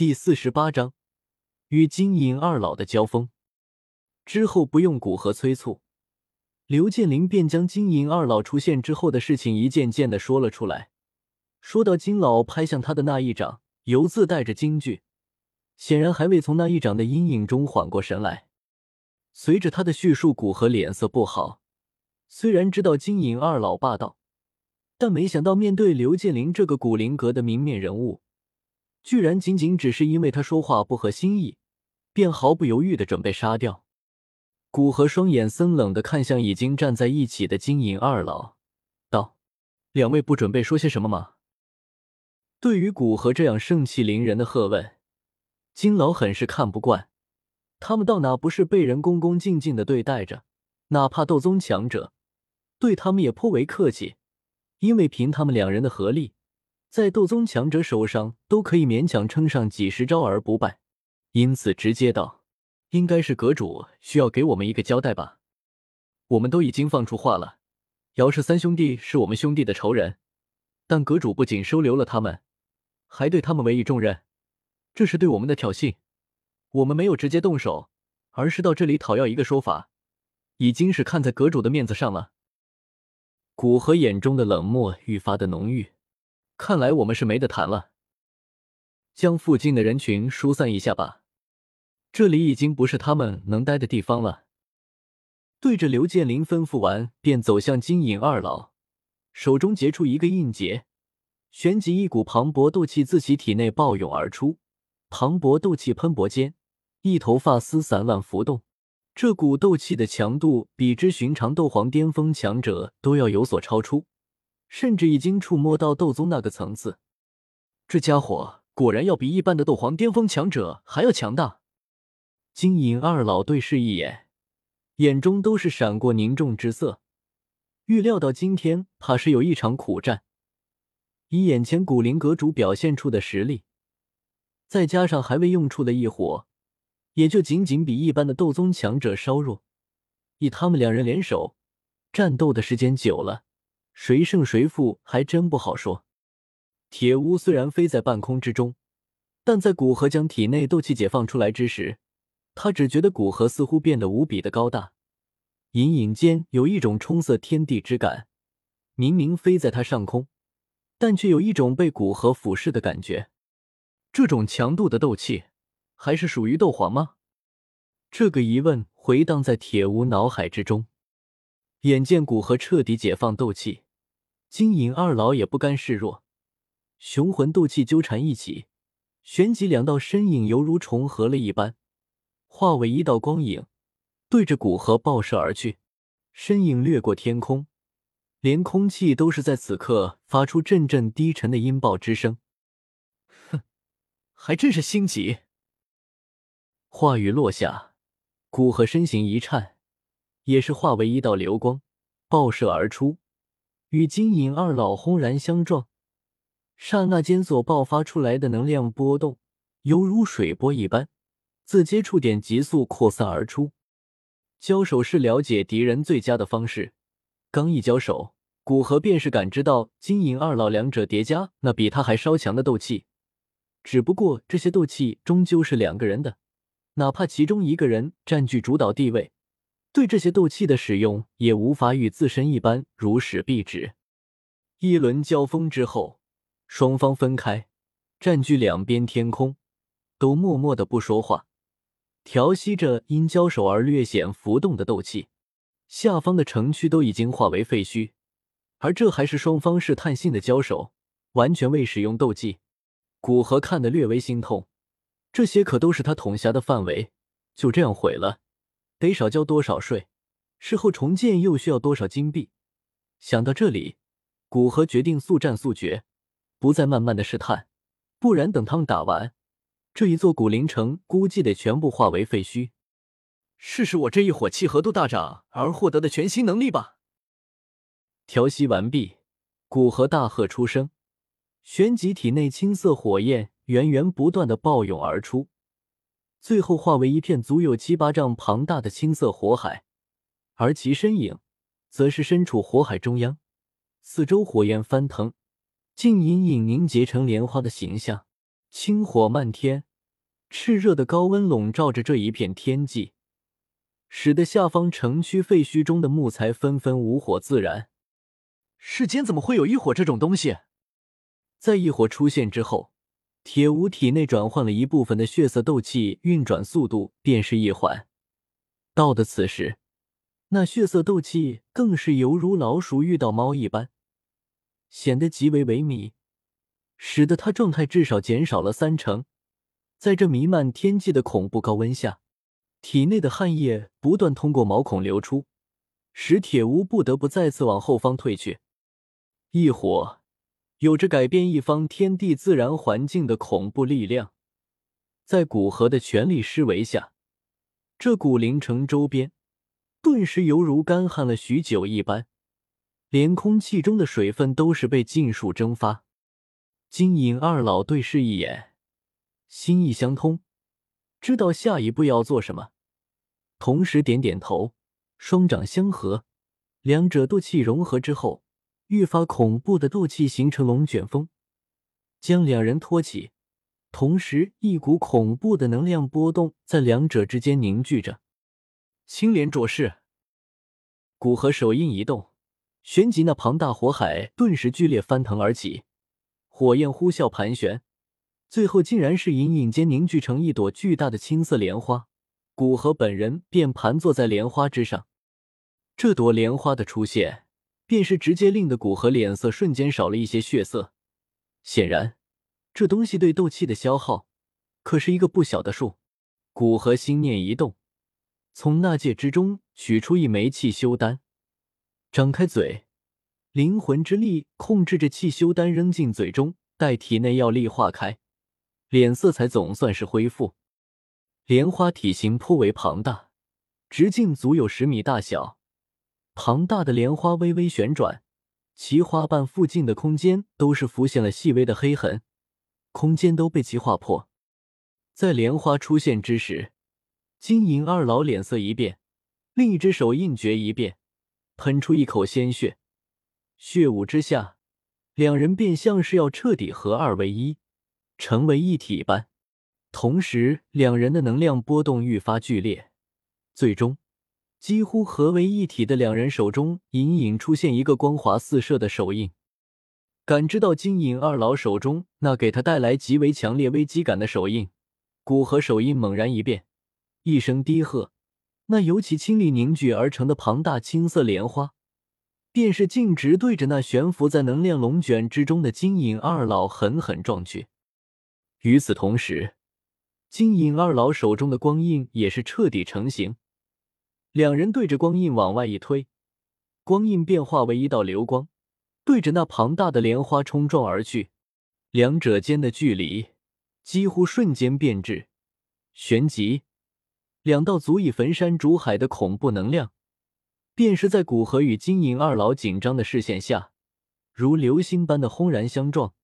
第四十八章与金银二老的交锋。之后不用古河催促，刘建林便将金银二老出现之后的事情一件件的说了出来。说到金老拍向他的那一掌，犹自带着惊惧，显然还未从那一掌的阴影中缓过神来。随着他的叙述，古河脸色不好。虽然知道金银二老霸道，但没想到面对刘建林这个古灵阁的明面人物。居然仅仅只是因为他说话不合心意，便毫不犹豫的准备杀掉。古河双眼森冷的看向已经站在一起的金银二老，道：“两位不准备说些什么吗？”对于古河这样盛气凌人的喝问，金老很是看不惯。他们到哪不是被人恭恭敬敬的对待着？哪怕斗宗强者，对他们也颇为客气，因为凭他们两人的合力。在斗宗强者手上都可以勉强撑上几十招而不败，因此直接道：“应该是阁主需要给我们一个交代吧？我们都已经放出话了，姚氏三兄弟是我们兄弟的仇人，但阁主不仅收留了他们，还对他们委以重任，这是对我们的挑衅。我们没有直接动手，而是到这里讨要一个说法，已经是看在阁主的面子上了。”古河眼中的冷漠愈发的浓郁。看来我们是没得谈了，将附近的人群疏散一下吧，这里已经不是他们能待的地方了。对着刘建林吩咐完，便走向金银二老，手中结出一个印结，旋即一股磅礴斗气自其体内暴涌而出，磅礴斗气喷薄间，一头发丝散乱浮动，这股斗气的强度比之寻常斗皇巅峰强者都要有所超出。甚至已经触摸到斗宗那个层次，这家伙果然要比一般的斗皇巅峰强者还要强大。金银二老对视一眼，眼中都是闪过凝重之色。预料到今天怕是有一场苦战，以眼前古灵阁主表现出的实力，再加上还未用出的异火，也就仅仅比一般的斗宗强者稍弱。以他们两人联手，战斗的时间久了。谁胜谁负还真不好说。铁乌虽然飞在半空之中，但在古河将体内斗气解放出来之时，他只觉得古河似乎变得无比的高大，隐隐间有一种冲塞天地之感。明明飞在他上空，但却有一种被古河俯视的感觉。这种强度的斗气，还是属于斗皇吗？这个疑问回荡在铁屋脑海之中。眼见古河彻底解放斗气。金银二老也不甘示弱，雄浑斗气纠缠一起，旋即两道身影犹如重合了一般，化为一道光影，对着古河爆射而去。身影掠过天空，连空气都是在此刻发出阵阵低沉的音爆之声。哼，还真是心急。话语落下，古河身形一颤，也是化为一道流光，爆射而出。与金银二老轰然相撞，刹那间所爆发出来的能量波动，犹如水波一般，自接触点急速扩散而出。交手是了解敌人最佳的方式，刚一交手，古河便是感知到金银二老两者叠加那比他还稍强的斗气。只不过这些斗气终究是两个人的，哪怕其中一个人占据主导地位。对这些斗气的使用也无法与自身一般如使必止。一轮交锋之后，双方分开，占据两边天空，都默默的不说话，调息着因交手而略显浮动的斗气。下方的城区都已经化为废墟，而这还是双方试探性的交手，完全未使用斗技。古河看得略微心痛，这些可都是他统辖的范围，就这样毁了。得少交多少税，事后重建又需要多少金币？想到这里，古河决定速战速决，不再慢慢的试探，不然等他们打完，这一座古灵城估计得全部化为废墟。试试我这一火契合度大涨而获得的全新能力吧！调息完毕，古河大喝出声，旋即体内青色火焰源源不断的暴涌而出。最后化为一片足有七八丈庞大的青色火海，而其身影则是身处火海中央，四周火焰翻腾，竟隐隐凝结成莲花的形象。青火漫天，炽热的高温笼罩着这一片天际，使得下方城区废墟中的木材纷纷无火自燃。世间怎么会有一火这种东西？在异火出现之后，铁无体内转换了一部分的血色斗气，运转速度便是一缓。到的此时，那血色斗气更是犹如老鼠遇到猫一般，显得极为萎靡，使得他状态至少减少了三成。在这弥漫天际的恐怖高温下，体内的汗液不断通过毛孔流出，使铁屋不得不再次往后方退去。异火有着改变一方天地自然环境的恐怖力量，在古河的全力施为下，这古灵城周边顿时犹如干旱了许久一般，连空气中的水分都是被尽数蒸发。金银二老对视一眼。心意相通，知道下一步要做什么，同时点点头，双掌相合，两者斗气融合之后，愈发恐怖的斗气形成龙卷风，将两人托起，同时一股恐怖的能量波动在两者之间凝聚着。青莲灼视，古河手印一动，旋即那庞大火海顿时剧烈翻腾而起，火焰呼啸盘旋。最后竟然是隐隐间凝聚成一朵巨大的青色莲花，古河本人便盘坐在莲花之上。这朵莲花的出现，便是直接令的古河脸色瞬间少了一些血色。显然，这东西对斗气的消耗可是一个不小的数。古河心念一动，从纳戒之中取出一枚气修丹，张开嘴，灵魂之力控制着气修丹扔进嘴中，待体内药力化开。脸色才总算是恢复。莲花体型颇为庞大，直径足有十米大小。庞大的莲花微微旋转，其花瓣附近的空间都是浮现了细微的黑痕，空间都被其划破。在莲花出现之时，金银二老脸色一变，另一只手印诀一变，喷出一口鲜血。血雾之下，两人便像是要彻底合二为一。成为一体般，同时两人的能量波动愈发剧烈，最终几乎合为一体的两人手中隐隐出现一个光华四射的手印。感知到金银二老手中那给他带来极为强烈危机感的手印，古河手印猛然一变，一声低喝，那由其亲力凝聚而成的庞大青色莲花，便是径直对着那悬浮在能量龙卷之中的金银二老狠狠撞去。与此同时，金银二老手中的光印也是彻底成型。两人对着光印往外一推，光印变化为一道流光，对着那庞大的莲花冲撞而去。两者间的距离几乎瞬间变质，旋即，两道足以焚山煮海的恐怖能量，便是在古河与金银二老紧张的视线下，如流星般的轰然相撞。